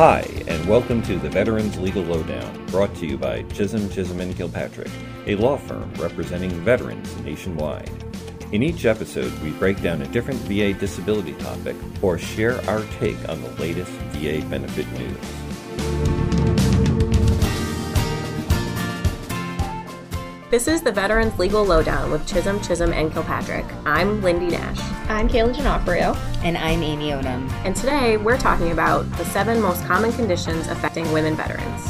Hi, and welcome to the Veterans Legal Lowdown, brought to you by Chisholm, Chisholm and Kilpatrick, a law firm representing veterans nationwide. In each episode, we break down a different VA disability topic or share our take on the latest VA benefit news. This is the Veterans Legal Lowdown with Chisholm, Chisholm, and Kilpatrick. I'm Lindy Nash. I'm Kayla Genofrio. And I'm Amy Odom. And today we're talking about the seven most common conditions affecting women veterans.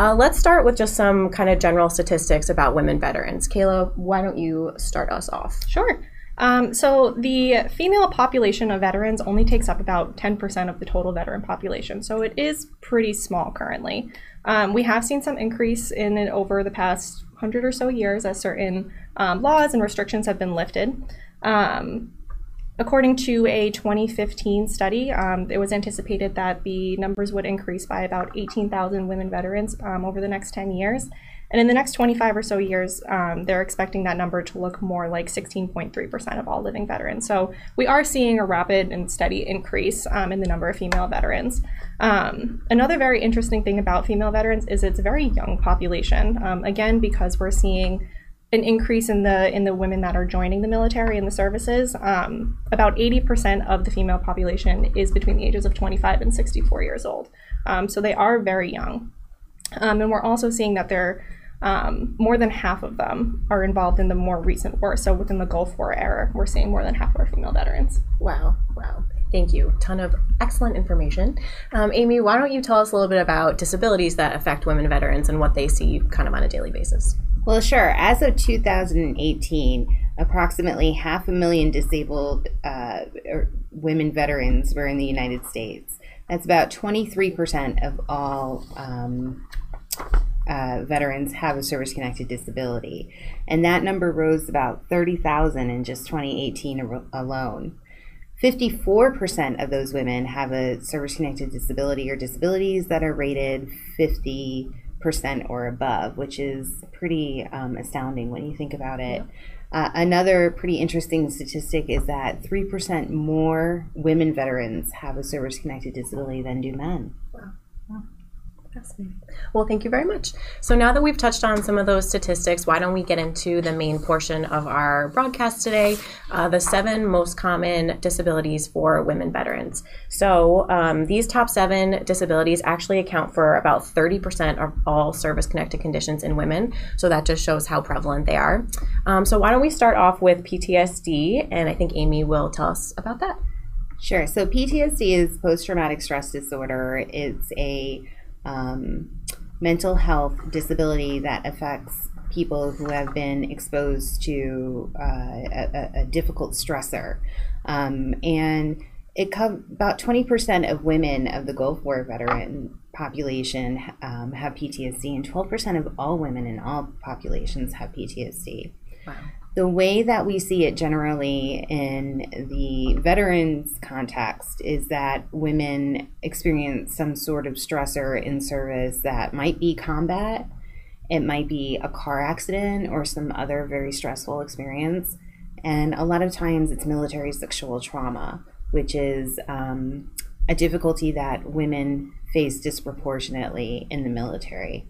Uh, let's start with just some kind of general statistics about women veterans. Kayla, why don't you start us off? Sure. Um, so the female population of veterans only takes up about 10% of the total veteran population. So it is pretty small currently. Um, we have seen some increase in it over the past 100 or so years as certain um, laws and restrictions have been lifted. Um, according to a 2015 study, um, it was anticipated that the numbers would increase by about 18,000 women veterans um, over the next 10 years. And in the next 25 or so years, um, they're expecting that number to look more like 16.3% of all living veterans. So we are seeing a rapid and steady increase um, in the number of female veterans. Um, another very interesting thing about female veterans is it's a very young population. Um, again, because we're seeing an increase in the in the women that are joining the military and the services. Um, about 80% of the female population is between the ages of 25 and 64 years old. Um, so they are very young. Um, and we're also seeing that they're um, more than half of them are involved in the more recent war. So within the Gulf War era, we're seeing more than half of our female veterans. Wow, wow. Thank you. Ton of excellent information. Um, Amy, why don't you tell us a little bit about disabilities that affect women veterans and what they see kind of on a daily basis? Well, sure. As of 2018, approximately half a million disabled uh, er, women veterans were in the United States. That's about 23% of all um, uh, veterans have a service connected disability. And that number rose about 30,000 in just 2018 alone. 54% of those women have a service connected disability or disabilities that are rated 50% or above, which is pretty um, astounding when you think about it. Uh, another pretty interesting statistic is that 3% more women veterans have a service connected disability than do men. Fascinating. Well, thank you very much. So now that we've touched on some of those statistics, why don't we get into the main portion of our broadcast today, uh, the seven most common disabilities for women veterans. So um, these top seven disabilities actually account for about 30% of all service-connected conditions in women. So that just shows how prevalent they are. Um, so why don't we start off with PTSD, and I think Amy will tell us about that. Sure. So PTSD is post-traumatic stress disorder. It's a um, mental health disability that affects people who have been exposed to uh, a, a, difficult stressor. Um, and it co- about 20% of women of the Gulf War veteran population um, have PTSD, and 12% of all women in all populations have PTSD. Wow the way that we see it generally in the veterans context is that women experience some sort of stressor in service that might be combat, it might be a car accident, or some other very stressful experience. And a lot of times it's military sexual trauma, which is um, a difficulty that women face disproportionately in the military.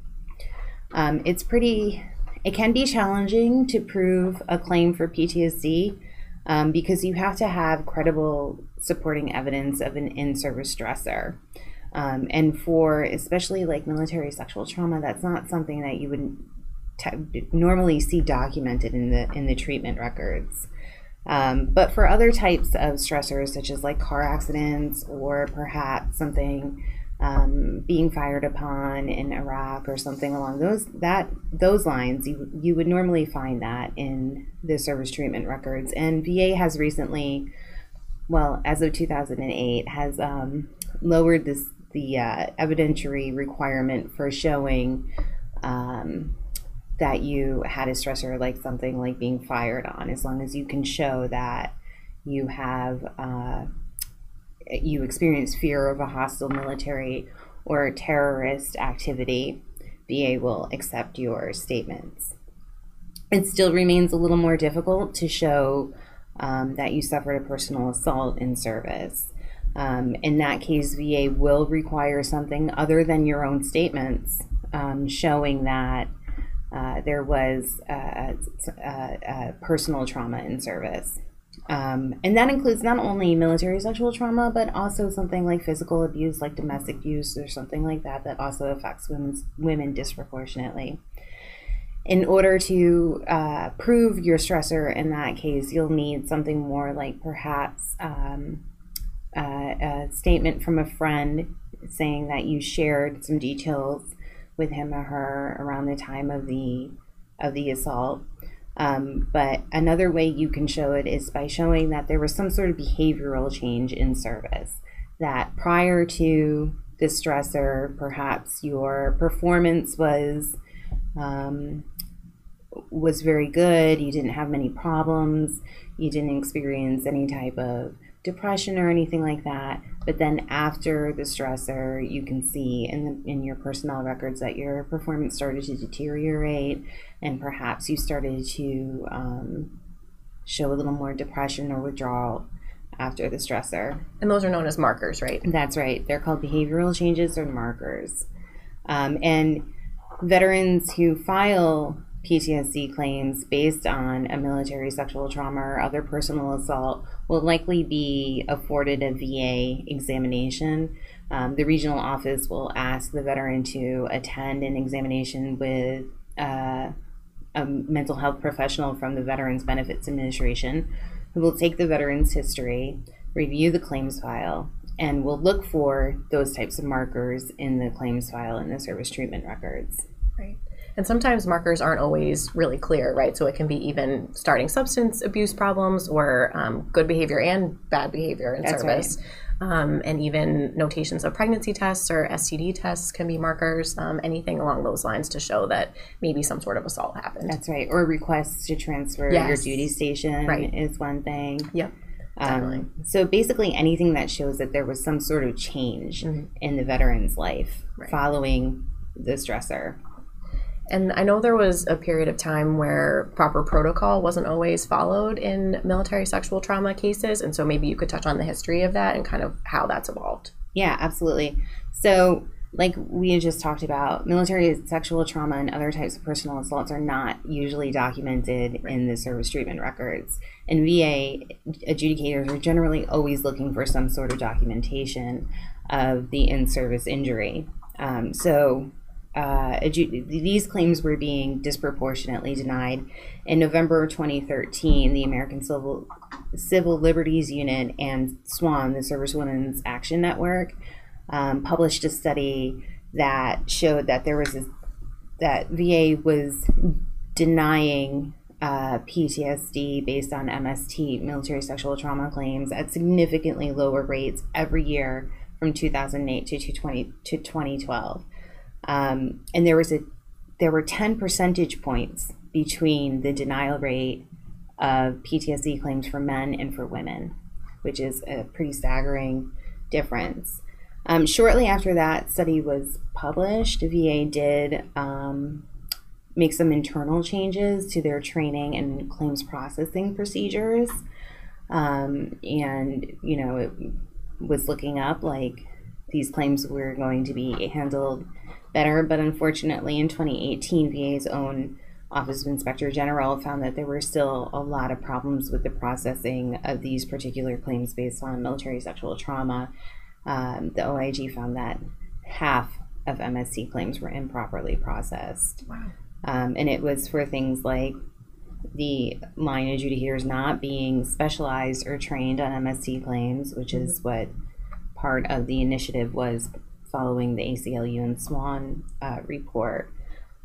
Um, it's pretty it can be challenging to prove a claim for PTSD um, because you have to have credible supporting evidence of an in service stressor. Um, and for especially like military sexual trauma, that's not something that you would t- normally see documented in the in the treatment records. Um, but for other types of stressors, such as like car accidents or perhaps something um, being fired upon in Iraq or something along those that those lines, you you would normally find that in the service treatment records. And VA has recently, well, as of 2008, has um, lowered this the uh, evidentiary requirement for showing um, that you had a stressor like something like being fired on, as long as you can show that you have. Uh, you experience fear of a hostile military or terrorist activity, VA will accept your statements. it still remains a little more difficult to show um, that you suffered a personal assault in service. Um, in that case, VA will require something other than your own statements um, showing that uh, there was uh, uh, personal trauma in service. Um, and that includes not only military sexual trauma, but also something like physical abuse, like domestic abuse or something like that, that also affects women's, women disproportionately. In order to uh, prove your stressor in that case, you'll need something more like perhaps um, uh, a statement from a friend saying that you shared some details with him or her around the time of the of the assault. Um, but another way you can show it is by showing that there was some sort of behavioral change in service. That prior to the stressor, perhaps your performance was um, was very good. You didn't have many problems. You didn't experience any type of depression or anything like that. But then after the stressor, you can see in the, in your personnel records that your performance started to deteriorate, and perhaps you started to um, show a little more depression or withdrawal after the stressor. And those are known as markers, right? That's right. They're called behavioral changes or markers. Um, and veterans who file PTSD claims based on a military sexual trauma or other personal assault will likely be afforded a VA examination. Um, the regional office will ask the veteran to attend an examination with uh, a mental health professional from the Veterans Benefits Administration who will take the veteran's history, review the claims file, and will look for those types of markers in the claims file and the service treatment records. Right. And sometimes markers aren't always really clear, right? So it can be even starting substance abuse problems or um, good behavior and bad behavior in That's service. Right. Um, and even notations of pregnancy tests or STD tests can be markers, um, anything along those lines to show that maybe some sort of assault happened. That's right. Or requests to transfer yes. your duty station right. is one thing. Yep. Um, so basically, anything that shows that there was some sort of change mm-hmm. in the veteran's life right. following the stressor. And I know there was a period of time where proper protocol wasn't always followed in military sexual trauma cases. And so maybe you could touch on the history of that and kind of how that's evolved. Yeah, absolutely. So, like we had just talked about, military sexual trauma and other types of personal assaults are not usually documented right. in the service treatment records. And VA adjudicators are generally always looking for some sort of documentation of the in service injury. Um, so, uh, these claims were being disproportionately denied. In November 2013, the American Civil Civil Liberties Union and SWAN, the Service Women's Action Network, um, published a study that showed that there was a, that VA was denying uh, PTSD based on MST, military sexual trauma claims, at significantly lower rates every year from 2008 to 20, to 2012. Um, and there was a there were 10 percentage points between the denial rate of PTSD claims for men and for women, which is a pretty staggering difference. Um, shortly after that study was published, VA did um, make some internal changes to their training and claims processing procedures. Um, and, you know, it was looking up like these claims were going to be handled better, but unfortunately, in 2018, VA's own Office of Inspector General found that there were still a lot of problems with the processing of these particular claims based on military sexual trauma. Um, the OIG found that half of MST claims were improperly processed. Wow. Um, and it was for things like the line adjudicators not being specialized or trained on MST claims, which is mm-hmm. what part of the initiative was following the ACLU and SWAN uh, report.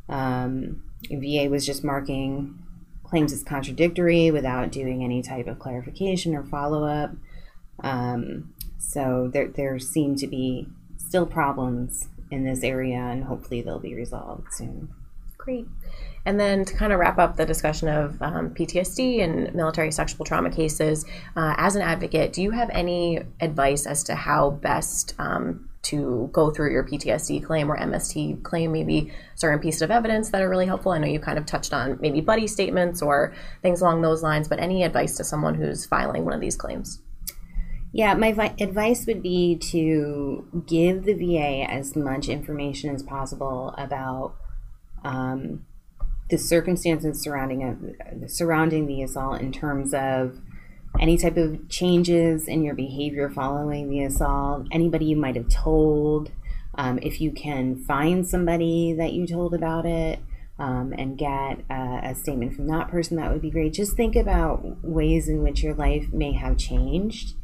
Um, VA was just marking claims as contradictory without doing any type of clarification or follow up. Um, so there, there seem to be still problems in this area, and hopefully they'll be resolved soon. Great. And then to kind of wrap up the discussion of um, PTSD and military sexual trauma cases, uh, as an advocate, do you have any advice as to how best um, to go through your PTSD claim or MST claim, maybe certain pieces of evidence that are really helpful? I know you kind of touched on maybe buddy statements or things along those lines, but any advice to someone who's filing one of these claims? Yeah, my vi- advice would be to give the VA as much information as possible about um, the circumstances surrounding a, surrounding the assault in terms of any type of changes in your behavior following the assault, anybody you might have told, um, if you can find somebody that you told about it. Um, and get a, a statement from that person, that would be great. Just think about ways in which your life may have changed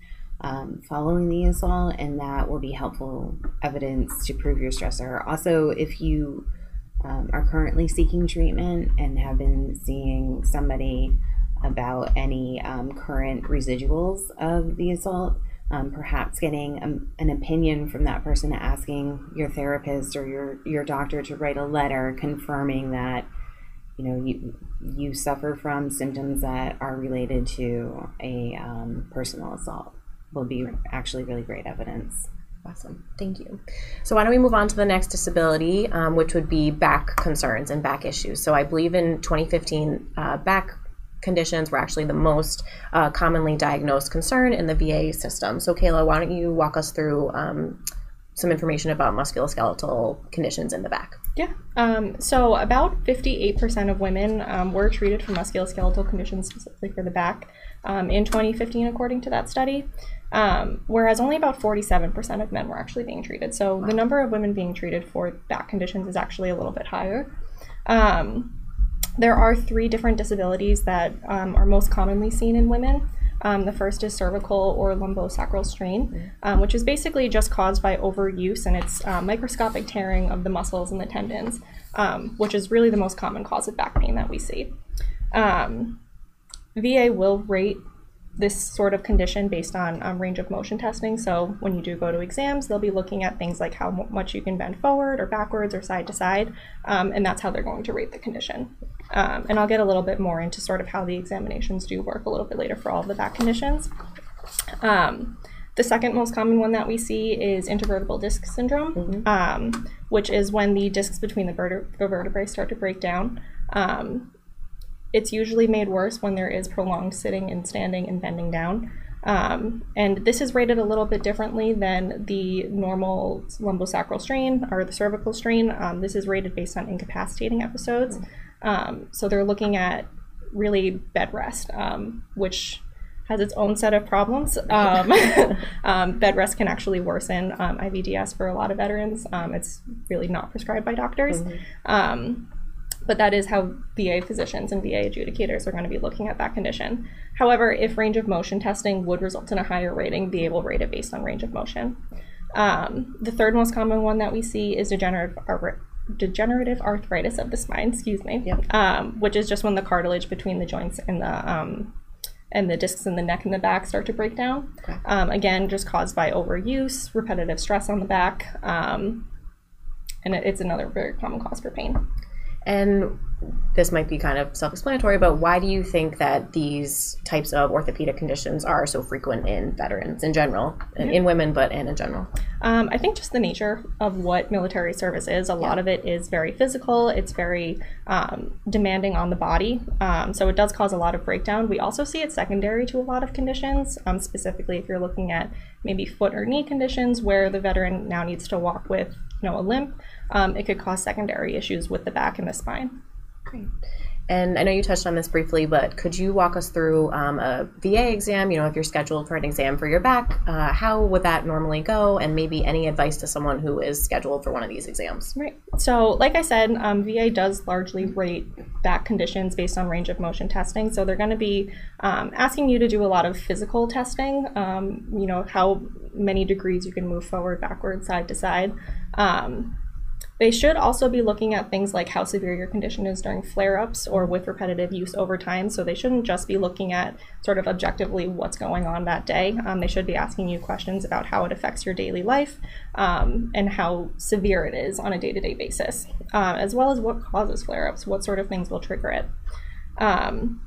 um, following the assault, and that will be helpful evidence to prove your stressor. Also, if you um, are currently seeking treatment and have been seeing somebody about any um, current residuals of the assault, um, perhaps getting a, an opinion from that person, asking your therapist or your, your doctor to write a letter confirming that you know you you suffer from symptoms that are related to a um, personal assault will be actually really great evidence. Awesome. Thank you. So, why don't we move on to the next disability, um, which would be back concerns and back issues. So, I believe in 2015, uh, back conditions were actually the most uh, commonly diagnosed concern in the VA system. So, Kayla, why don't you walk us through um, some information about musculoskeletal conditions in the back? Yeah. Um, so, about 58% of women um, were treated for musculoskeletal conditions, specifically for the back, um, in 2015, according to that study um, whereas only about 47% of men were actually being treated. So wow. the number of women being treated for back conditions is actually a little bit higher. Um, there are three different disabilities that um, are most commonly seen in women. Um, the first is cervical or lumbosacral strain, mm-hmm. um, which is basically just caused by overuse and it's uh, microscopic tearing of the muscles and the tendons, um, which is really the most common cause of back pain that we see. Um, VA will rate this sort of condition based on um, range of motion testing. So when you do go to exams, they'll be looking at things like how much you can bend forward or backwards or side to side, um, and that's how they're going to rate the condition. Um, and I'll get a little bit more into sort of how the examinations do work a little bit later for all of the back conditions. Um, the second most common one that we see is intervertebral disc syndrome, mm-hmm. Um, which is when the discs between the vertebrae start to break down. Um, it's usually made worse when there is prolonged sitting and standing and bending down. Um, and this is rated a little bit differently than the normal lumbosacral strain or the cervical strain. Um, this is rated based on incapacitating episodes. Um, so they're looking at really bed rest, um, which has its own set of problems. Um, um, bed rest can actually worsen IVDS for a lot of veterans. it's really not prescribed by doctors. Mm-hmm but that is how VA physicians and VA adjudicators are going to be looking at that condition. However, if range of motion testing would result in a higher rating, VA will rate it based on range of motion. Um, the third most common one that we see is degenerative, degenerative arthritis of the spine, excuse me, yep. um, which is just when the cartilage between the joints and the um, and the discs in the neck and the back start to break down. Okay. Um, again, just caused by overuse, repetitive stress on the back, um, and it, it's another very common cause for pain. And this might be kind of self explanatory, but why do you think that these types of orthopedic conditions are so frequent in veterans in general, yeah. in women, but and in general? Um, I think just the nature of what military service is. A yeah. lot of it is very physical, it's very um, demanding on the body. Um, so it does cause a lot of breakdown. We also see it secondary to a lot of conditions, um, specifically if you're looking at maybe foot or knee conditions where the veteran now needs to walk with you know, a limp um, it could cause secondary issues with the back and the spine. Great. And I know you touched on this briefly, but could you walk us through um, a VA exam? You know, if you're scheduled for an exam for your back, uh, how would that normally go? And maybe any advice to someone who is scheduled for one of these exams? Right. So, like I said, um, VA does largely rate back conditions based on range of motion testing. So, they're going to be um, asking you to do a lot of physical testing, um, you know, how many degrees you can move forward, backward, side to side. Um, they should also be looking at things like how severe your condition is during flare ups or with repetitive use over time. So they shouldn't just be looking at sort of objectively what's going on that day. Um, they should be asking you questions about how it affects your daily life um, and how severe it is on a day to day basis, uh, as well as what causes flare ups, what sort of things will trigger it. Um,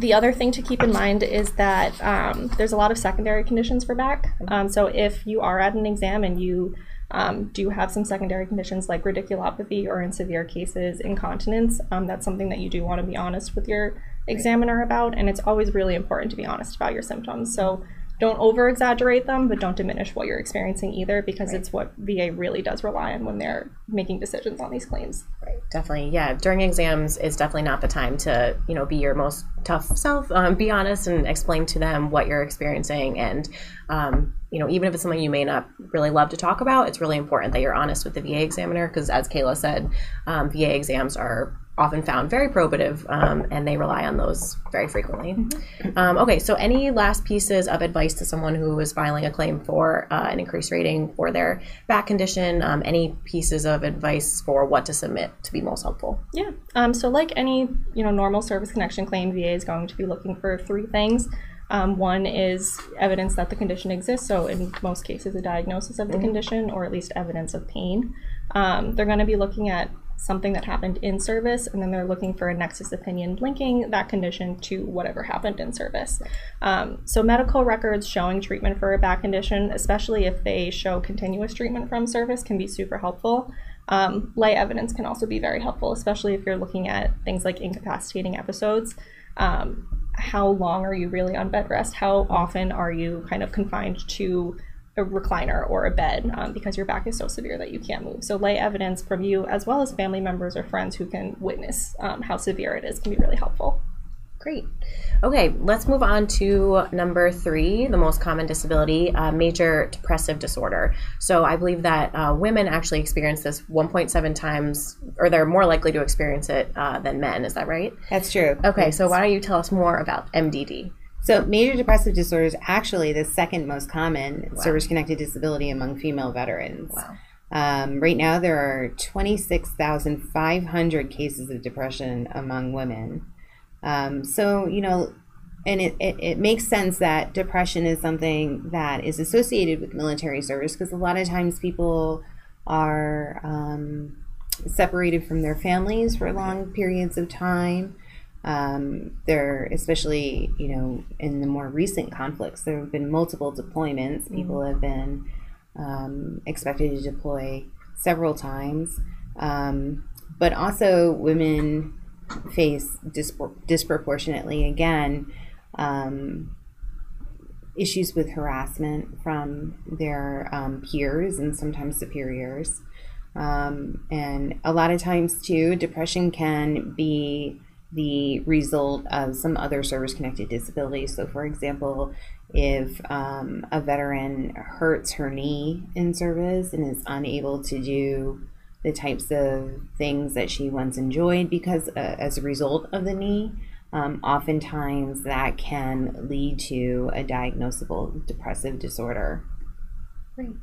the other thing to keep in mind is that um, there's a lot of secondary conditions for back. Um, so if you are at an exam and you um, do have some secondary conditions like radiculopathy or in severe cases incontinence, um, that's something that you do want to be honest with your examiner about. And it's always really important to be honest about your symptoms. So don't over exaggerate them, but don't diminish what you're experiencing either, because right. it's what VA really does rely on when they're making decisions on these claims. Right, definitely. Yeah, during exams is definitely not the time to you know be your most tough self. Um, be honest and explain to them what you're experiencing, and um, you know even if it's something you may not really love to talk about, it's really important that you're honest with the VA examiner because, as Kayla said, um, VA exams are often found very probative, um, and they rely on those very frequently. Mm-hmm. Um, okay, so any last pieces of advice to someone who is filing a claim for uh, an increased rating for their back condition? Um, any pieces of advice for what to submit to be most helpful? Yeah. Um, so, like any you know normal service connection claim, VA is going to be looking for three things. Um, one is evidence that the condition exists, so in most cases, a diagnosis of the mm-hmm. condition or at least evidence of pain. Um, they're going to be looking at something that happened in service, and then they're looking for a nexus opinion linking that condition to whatever happened in service. Um, so, medical records showing treatment for a back condition, especially if they show continuous treatment from service, can be super helpful. Um, lay evidence can also be very helpful, especially if you're looking at things like incapacitating episodes. Um, how long are you really on bed rest? How often are you kind of confined to a recliner or a bed um, because your back is so severe that you can't move. So lay evidence from you as well as family members or friends who can witness um, how severe it is can be really helpful. Great. Okay, let's move on to number three, the most common disability, uh, major depressive disorder. So I believe that uh, women actually experience this 1.7 times, or they're more likely to experience it uh, than men. Is that right? That's true. Okay, so why don't you tell us more about MDD? So, major depressive disorder is actually the second most common wow. service connected disability among female veterans. Wow. Um, right now, there are 26,500 cases of depression among women. Um, so, you know, and it, it, it, makes sense that depression is something that is associated with military service because a lot of times people are um, separated from their families for long periods of time. Um, there, especially you know, in the more recent conflicts, there have been multiple deployments. Mm-hmm. People have been um, expected to deploy several times, um, but also women face dispor- disproportionately again um, issues with harassment from their um, peers and sometimes superiors. Um, and a lot of times, too, depression can be the result of some other service connected disability. So, for example, if um, a veteran hurts her knee in service and is unable to do the types of things that she once enjoyed because uh, as a result of the knee, um, oftentimes that can lead to a diagnosable depressive disorder. Great.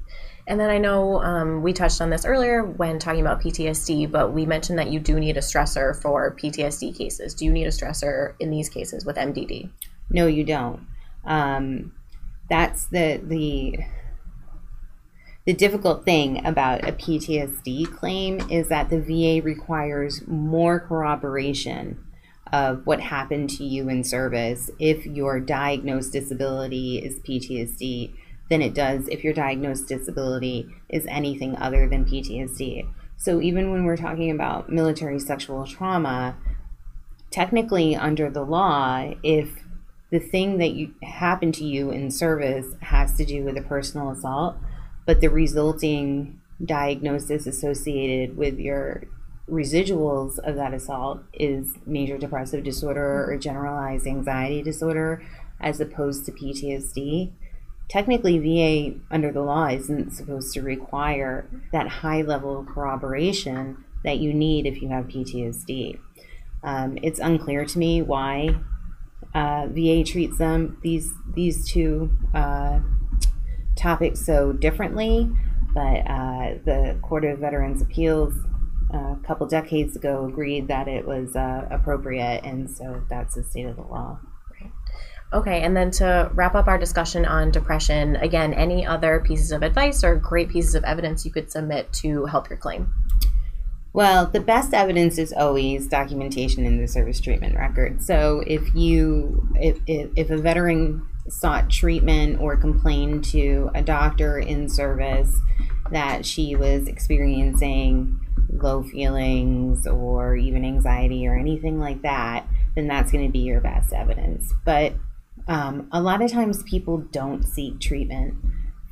And then I know um, we touched on this earlier when talking about PTSD, but we mentioned that you do need a stressor for PTSD cases. Do you need a stressor in these cases with MDD? No, you don't. Um, that's the the the difficult thing about a PTSD claim is that the VA requires more corroboration of what happened to you in service if your diagnosed disability is PTSD than it does if your diagnosed disability is anything other than PTSD. So even when we're talking about military sexual trauma, technically under the law, if the thing that you happened to you in service has to do with a personal assault, but the resulting diagnosis associated with your residuals of that assault is major depressive disorder or generalized anxiety disorder as opposed to PTSD, technically VA under the law isn't supposed to require that high level of corroboration that you need if you have PTSD. Um, it's unclear to me why uh, VA treats them these these two uh, topics so differently, but uh, the Court of Veterans Appeals uh, a couple decades ago agreed that it was uh, appropriate, and so that's the state of the law. Okay, and then to wrap up our discussion on depression, again, any other pieces of advice or great pieces of evidence you could submit to help your claim? Well, the best evidence is always documentation in the service treatment record. So if you if, if, if a veteran sought treatment or complained to a doctor in service that she was experiencing low feelings or even anxiety or anything like that, then that's going to be your best evidence. But um, a lot of times people don't seek treatment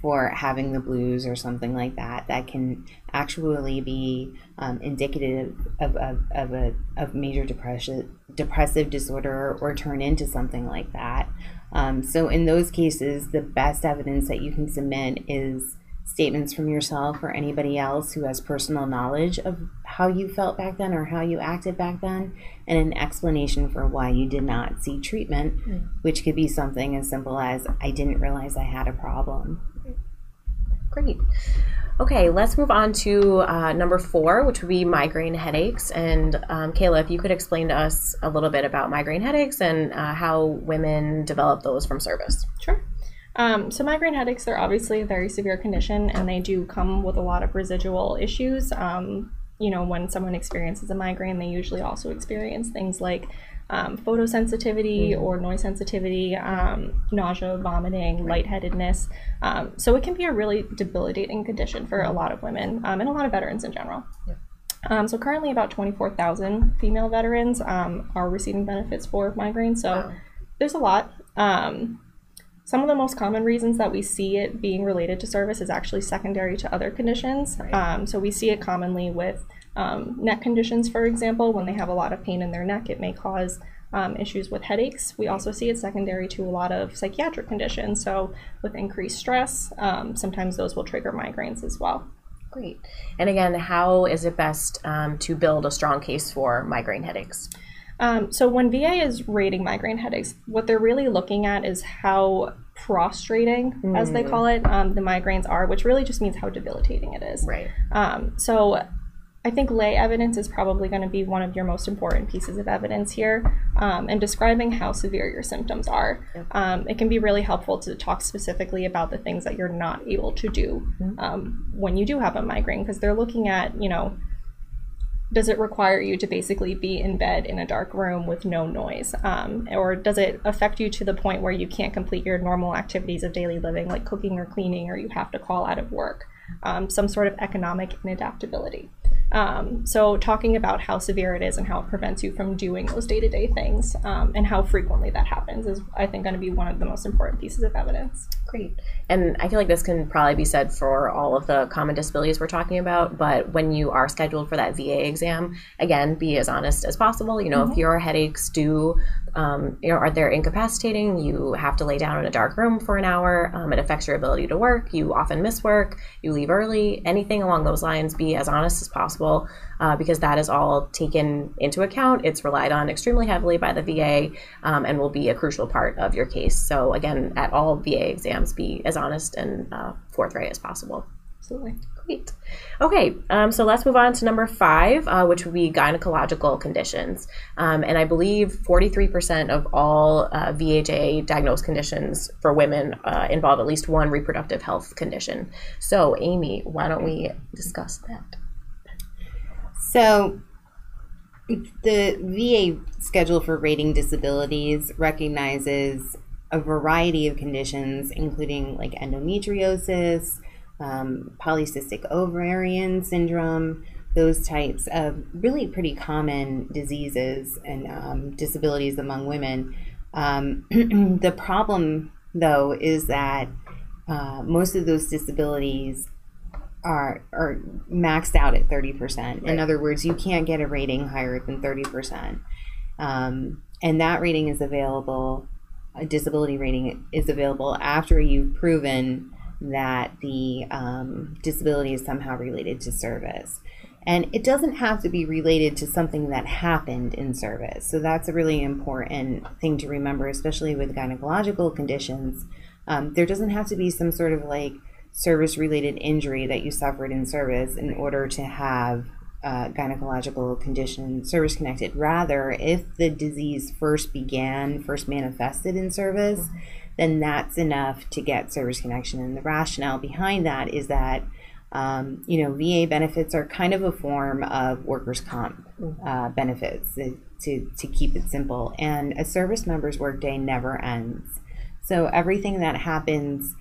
for having the blues or something like that. That can actually be um, indicative of, of, of a of major depression depressive disorder or turn into something like that. Um, so in those cases the best evidence that you can submit is statements from yourself or anybody else who has personal knowledge of how you felt back then or how you acted back then and an explanation for why you did not seek treatment mm. which could be something as simple as i didn't realize i had a problem Great. Okay, let's move on to uh, number four, which would be migraine headaches. And um, Kayla, if you could explain to us a little bit about migraine headaches and uh, how women develop those from service. Sure. Um, so migraine headaches, they're obviously a very severe condition, and they do come with a lot of residual issues. Um, you know, when someone experiences a migraine, they usually also experience things like um, photosensitivity mm-hmm. or noise sensitivity, um, nausea, vomiting, lightheadedness. Um, so it can be a really debilitating condition for a lot of women um, and a lot of veterans in general. Yeah. Um, so currently, about 24,000 female veterans um, are receiving benefits for migraine. So wow. there's a lot. Some of the most common reasons that we see it being related to service is actually secondary to other conditions. Right. so we see it commonly with um, neck conditions, for example, when they have a lot of pain in their neck, it may cause um, issues with headaches. We also see it secondary to a lot of psychiatric conditions. So, with increased stress, um, sometimes those will trigger migraines as well. Great. And again, how is it best um, to build a strong case for migraine headaches? Um, so, when VA is rating migraine headaches, what they're really looking at is how prostrating, mm. as they mm. call it, um, the migraines are, which really just means how debilitating it is. Right. Um, so I think lay evidence is probably going to be one of your most important pieces of evidence here, um, and describing how severe your symptoms are. Um, it can be really helpful to talk specifically about the things that you're not able to do mm-hmm. um, when you do have a migraine, because they're looking at, you know, does it require you to basically be in bed in a dark room with no noise? Um, or does it affect you to the point where you can't complete your normal activities of daily living, like cooking or cleaning, or you have to call out of work? Um, some sort of economic inadaptability. Um, so, talking about how severe it is and how it prevents you from doing those day to day things um, and how frequently that happens is, I think, going to be one of the most important pieces of evidence. Great. And I feel like this can probably be said for all of the common disabilities we're talking about. But when you are scheduled for that VA exam, again, be as honest as possible. You know, mm-hmm. if your headaches do um, you know, are they incapacitating? You have to lay down in a dark room for an hour. Um, it affects your ability to work. You often miss work. You leave early. Anything along those lines. Be as honest as possible uh, because that is all taken into account. It's relied on extremely heavily by the VA um, and will be a crucial part of your case. So again, at all VA exams, be as honest and uh, forthright as possible. Absolutely. Great. Okay, um, so let's move on to number five, uh, which would be gynecological conditions. Um, and I believe 43% of all uh, VHA diagnosed conditions for women uh, involve at least one reproductive health condition. So, Amy, why don't we discuss that? So, the VA schedule for rating disabilities recognizes a variety of conditions, including like endometriosis um, polycystic ovarian syndrome, those types of really pretty common diseases and um, disabilities among women. Um, the problem, though, is that uh, most of those disabilities are are maxed out at 30%. Right. In other words, you can't get a rating higher than 30%. Um, and that rating is available, a disability rating is available after you've proven that the um, disability is somehow related to service. And it doesn't have to be related to something that happened in service. So that's a really important thing to remember, especially with gynecological conditions. Um, there doesn't have to be some sort of like service related injury that you suffered in service in order to have uh, gynecological condition service connected. Rather, if the disease first began, first manifested in service, mm-hmm then that's enough to get service connection. And the rationale behind that is that Um, you know, VA benefits are kind of a form of workers' comp uh, benefits to, to keep it simple. And a service member's workday never ends. So everything that happens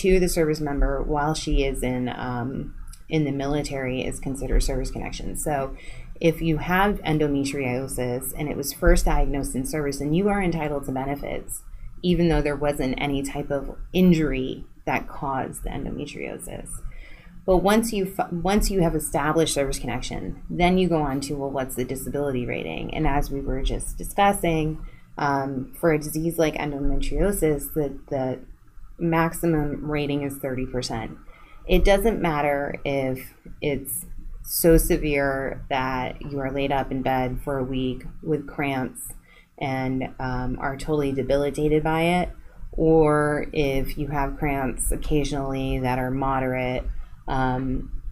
to the service member while she is in um, in the military is considered service connection. So if you have endometriosis and it was first diagnosed in service, then you are entitled to benefits, even though there wasn't any type of injury that caused the endometriosis. But once you once you have established service connection, then you go on to well, what's the disability rating? And as we were just discussing, um, for a disease like endometriosis, the the maximum rating is thirty percent. It doesn't matter if it's so severe that you are laid up in bed for a week with cramps and um, are totally debilitated by it, or if you have cramps occasionally that are moderate um,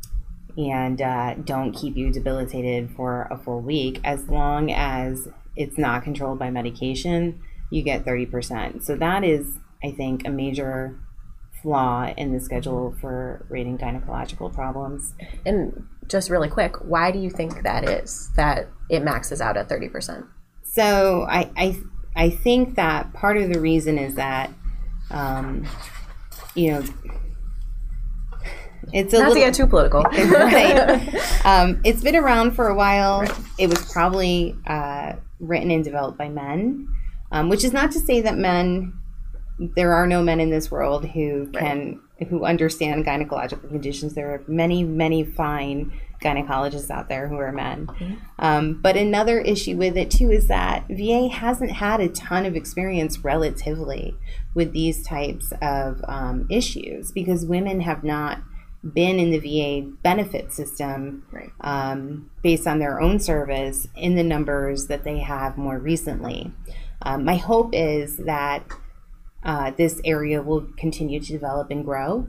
and uh, don't keep you debilitated for a full week, as long as it's not controlled by medication, you get 30%. So that is, I think, a major flaw in the schedule for rating gynecological problems. And just really quick, why do you think that is that it maxes out at 30%? So I, I, I think that part of the reason is that, um, you know, it's a not little, to get too political, right? Um, it's been around for a while. Right. It was probably uh, written and developed by men, um, which is not to say that men there are no men in this world who can right. Who understand gynecological conditions. There are many, many fine gynecologists out there who are men. Mm-hmm. Um, but another issue with it too is that VA hasn't had a ton of experience relatively with these types of um, issues because women have not been in the VA benefit system right. um, based on their own service in the numbers that they have more recently. Um, my hope is that uh, this area will continue to develop and grow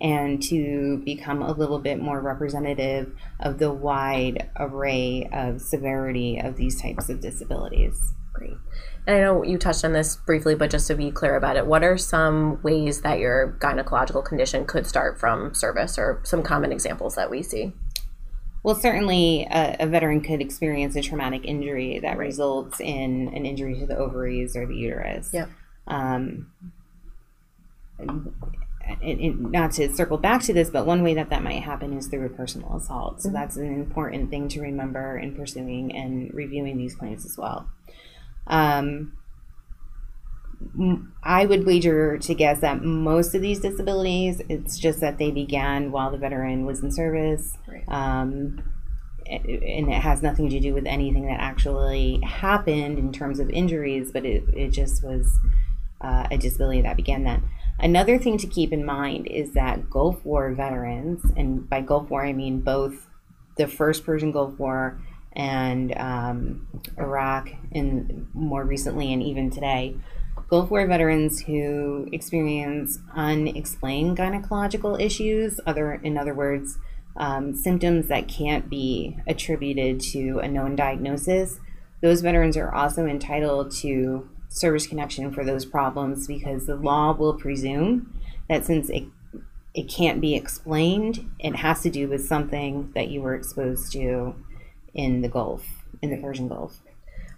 and to become a little bit more representative of the wide array of severity of these types of disabilities. Great. And I know you touched on this briefly, but just to be clear about it, what are some ways that your gynecological condition could start from service or some common examples that we see? Well, certainly a, a veteran could experience a traumatic injury that right. results in an injury to the ovaries or the uterus. Yep. Um, not to circle back to this, but one way that that might happen is through a personal assault. So mm-hmm. that's an important thing to remember in pursuing and reviewing these claims as well. Um, I would wager to guess that most of these disabilities, it's just that they began while the veteran was in service. Right. Um, and it has nothing to do with anything that actually happened in terms of injuries, but it, it just was uh, a disability that began then. Another thing to keep in mind is that Gulf War veterans, and by Gulf War I mean both the first Persian Gulf War and um, Iraq, and more recently and even today, Gulf War veterans who experience unexplained gynecological issues, other in other words, um, symptoms that can't be attributed to a known diagnosis, those veterans are also entitled to service connection for those problems because the law will presume that since it it can't be explained, it has to do with something that you were exposed to in the Gulf, in the Persian Gulf.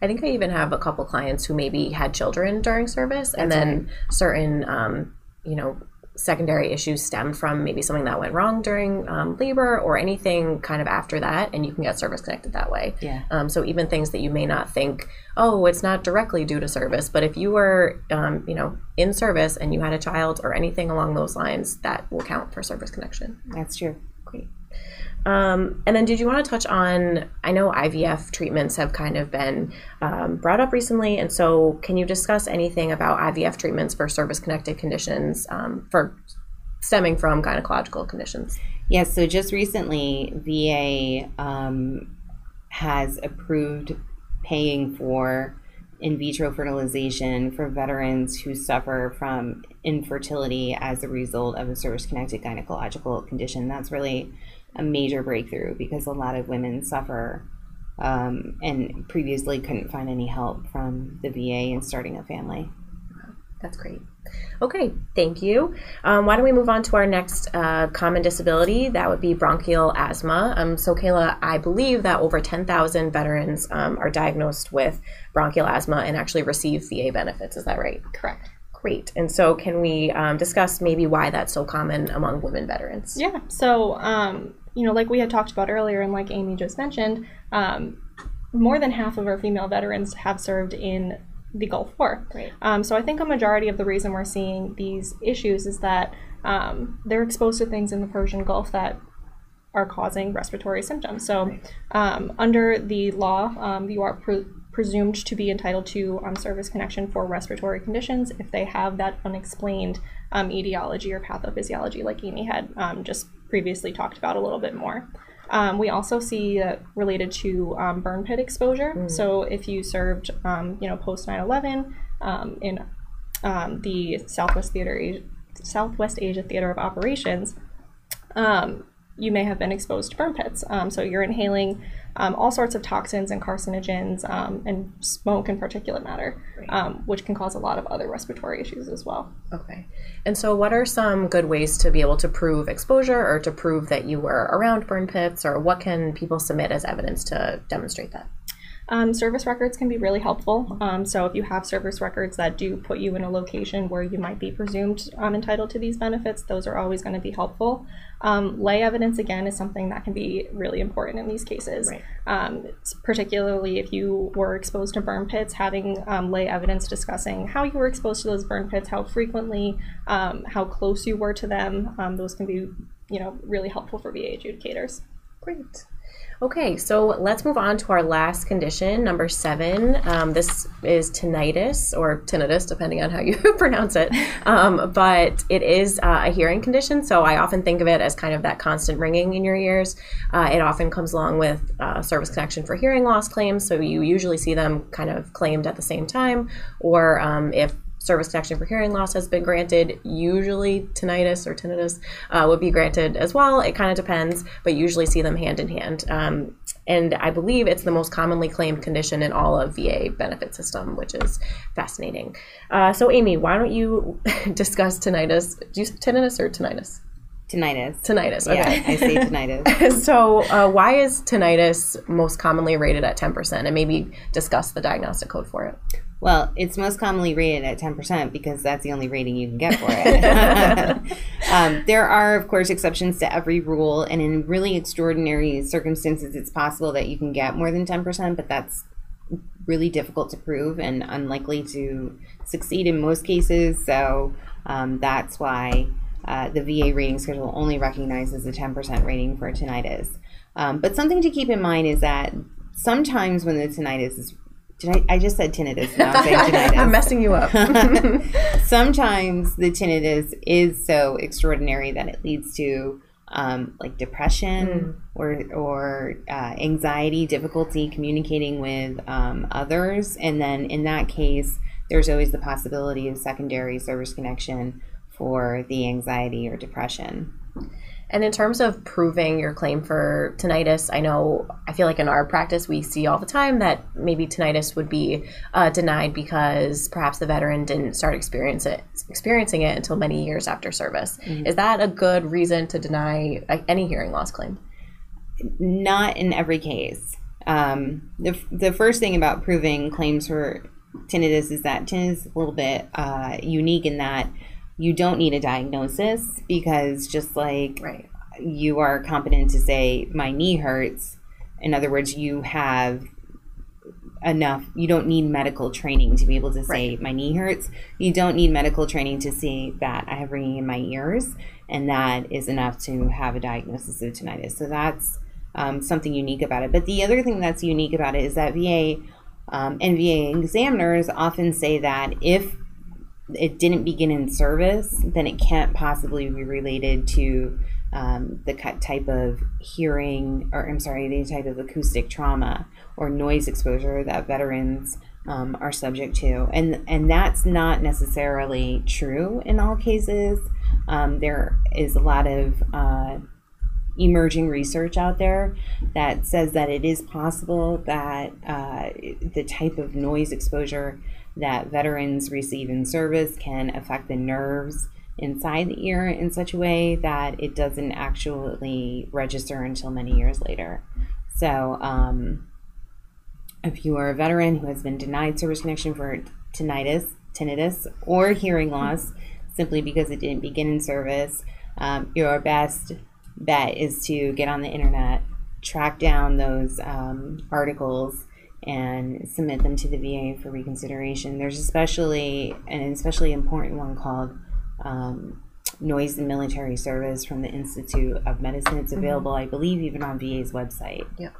I think I even have a couple clients who maybe had children during service, That's and then right. certain, um, you know, secondary issues stemmed from maybe something that went wrong during um, labor or anything kind of after that, and you can get service connected that way. Yeah. Um, so even things that you may not think, oh, it's not directly due to service, but if you were, um, you know, in service and you had a child or anything along those lines, that will count for service connection. That's true. Um, and then, did you want to touch on? I know IVF treatments have kind of been um, brought up recently, and so can you discuss anything about IVF treatments for service-connected conditions um, for stemming from gynecological conditions? Yes. So just recently, VA um, has approved paying for in vitro fertilization for veterans who suffer from infertility as a result of a service-connected gynecological condition. That's really a major breakthrough because a lot of women suffer um, and previously couldn't find any help from the VA in starting a family. That's great. Okay, thank you. Um, why don't we move on to our next uh, common disability? That would be bronchial asthma. Um, so, Kayla, I believe that over 10,000 veterans um, are diagnosed with bronchial asthma and actually receive VA benefits. Is that right? Correct. Great. And so, can we um, discuss maybe why that's so common among women veterans? Yeah. So, um, you know, like we had talked about earlier, and like Amy just mentioned, um, more than half of our female veterans have served in the Gulf War. Right. Um, so I think a majority of the reason we're seeing these issues is that um, they're exposed to things in the Persian Gulf that are causing respiratory symptoms. So um, under the law, um, you are pre- presumed to be entitled to um, service connection for respiratory conditions if they have that unexplained um, etiology or pathophysiology, like Amy had just previously talked about a little bit more. Um, we also see uh, related to um, burn pit exposure. Mm. So if you served, um, you know, post 9/11 um, in um, the Southwest Theater, Southwest Asia Theater of Operations, um, you may have been exposed to burn pits. so you're inhaling um, all sorts of toxins and carcinogens um, and smoke and particulate matter, right. um, which can cause a lot of other respiratory issues as well. Okay. And so, what are some good ways to be able to prove exposure or to prove that you were around burn pits, or what can people submit as evidence to demonstrate that? Um, service records can be really helpful. Um, so if you have service records that do put you in a location where you might be presumed um, entitled to these benefits, those are always going to be helpful. Um, lay evidence, again, is something that can be really important in these cases. Right. Um, particularly if you were exposed to burn pits, having um, lay evidence discussing how you were exposed to those burn pits, how frequently, how close you were to them, those can be you know, really helpful for VA adjudicators. Great. Okay, so let's move on to our last condition, number seven. Um, this is tinnitus or tinnitus, depending on how you pronounce it. Um, but it is uh, a hearing condition, so I often think of it as kind of that constant ringing in your ears. Uh, it often comes along with uh, service connection for hearing loss claims, so you usually see them kind of claimed at the same time, or um, if service connection for hearing loss has been granted. Usually, tinnitus or tinnitus uh, would be granted as well. It kind of depends, but usually see them hand in hand. Um, and I believe it's the most commonly claimed condition in all of VA benefit system, which is fascinating. Uh, so, Amy, why don't you discuss tinnitus? Do you say tinnitus or tinnitus? Tinnitus. Tinnitus. Okay. Yeah, I say tinnitus. so, uh, why is tinnitus most commonly rated at 10%? And maybe discuss the diagnostic code for it. Well, it's most commonly rated at 10% because that's the only rating you can get for it. um, there are, of course, exceptions to every rule, and in really extraordinary circumstances, it's possible that you can get more than 10%, but that's really difficult to prove and unlikely to succeed in most cases. So um, that's why uh, the VA rating schedule only recognizes a 10% rating for tinnitus. Um, but something to keep in mind is that sometimes when the tinnitus is I, I just said tinnitus. Now I'm saying tinnitus. I'm messing you up. Sometimes the tinnitus is so extraordinary that it leads to um, like depression mm. or or uh, anxiety, difficulty communicating with um, others, and then in that case, there's always the possibility of secondary service connection for the anxiety or depression. And in terms of proving your claim for tinnitus, I know I feel like in our practice we see all the time that maybe tinnitus would be uh, denied because perhaps the veteran didn't start experience it, experiencing it until many years after service. Mm-hmm. Is that a good reason to deny any hearing loss claim? Not in every case. Um, the, the first thing about proving claims for tinnitus is that tinnitus is a little bit uh, unique in that you don't need a diagnosis because just like right. you are competent to say my knee hurts in other words you have enough you don't need medical training to be able to say right. my knee hurts you don't need medical training to see that i have ringing in my ears and that is enough to have a diagnosis of tinnitus so that's um, something unique about it but the other thing that's unique about it is that va um, and va examiners often say that if it didn't begin in service, then it can't possibly be related to um, the type of hearing, or I'm sorry, the type of acoustic trauma or noise exposure that veterans um, are subject to, and and that's not necessarily true in all cases. Um, there is a lot of uh, emerging research out there that says that it is possible that uh, the type of noise exposure that veterans receive in service can affect the nerves inside the ear in such a way that it doesn't actually register until many years later. So, um, if you are a veteran who has been denied service connection for tinnitus, tinnitus, or hearing loss simply because it didn't begin in service, um, your best bet is to get on the internet, track down those um, articles, and submit them to the VA for reconsideration. There's especially an especially important one called um, Noise in Military Service from the Institute of Medicine. It's available, I believe, even on VA's website. Yeah.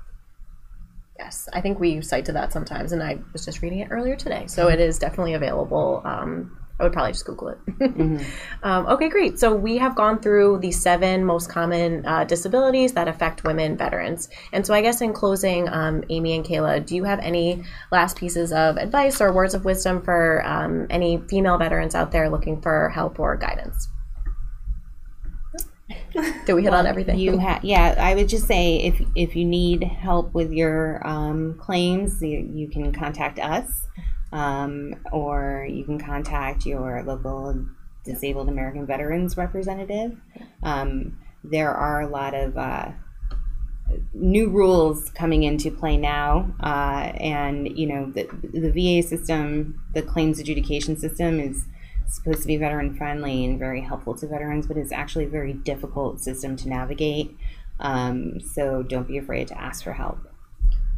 Yes, I think we cite to that sometimes, and I was just reading it earlier today. So it is definitely available. Um, I would probably just Google it. um, okay, great. So we have gone through the seven most common uh, disabilities that affect women veterans. And so I guess in closing, um, Amy and Kayla, do you have any last pieces of advice or words of wisdom for um, any female veterans out there looking for help or guidance? Did we hit on everything? You ha- yeah, I would just say if if you need help with your um, claims, you, you can contact us, um, or you can contact your local disabled American veterans representative. Um, there are a lot of uh, new rules coming into play now, uh, and you know the the VA system, the claims adjudication system is supposed to be veteran friendly and very helpful to veterans, but it's actually a very difficult system to navigate. Um, so don't be afraid to ask for help.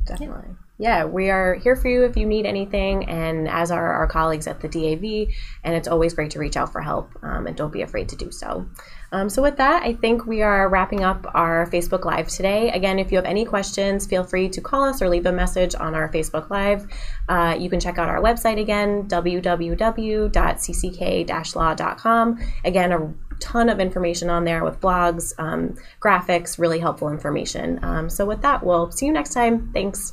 Definitely. Yeah, we are here for you if you need anything, and as are our colleagues at the DAV. And it's always great to reach out for help, um, and don't be afraid to do so. Um, so, with that, I think we are wrapping up our Facebook Live today. Again, if you have any questions, feel free to call us or leave a message on our Facebook Live. Uh, you can check out our website again, www.cck-law.com. Again, a ton of information on there with blogs, um, graphics, really helpful information. Um, so, with that, we'll see you next time. Thanks.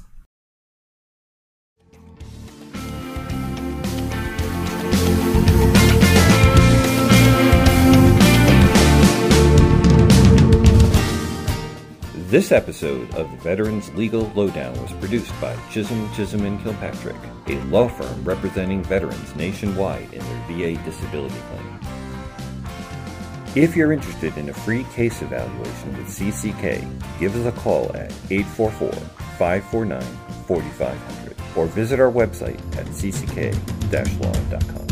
This episode of the Veterans Legal Lowdown was produced by Chisholm Chisholm and Kilpatrick, a law firm representing veterans nationwide in their VA disability claim. If you're interested in a free case evaluation with CCK, give us a call at 844 549 4500 or visit our website at cck-law.com.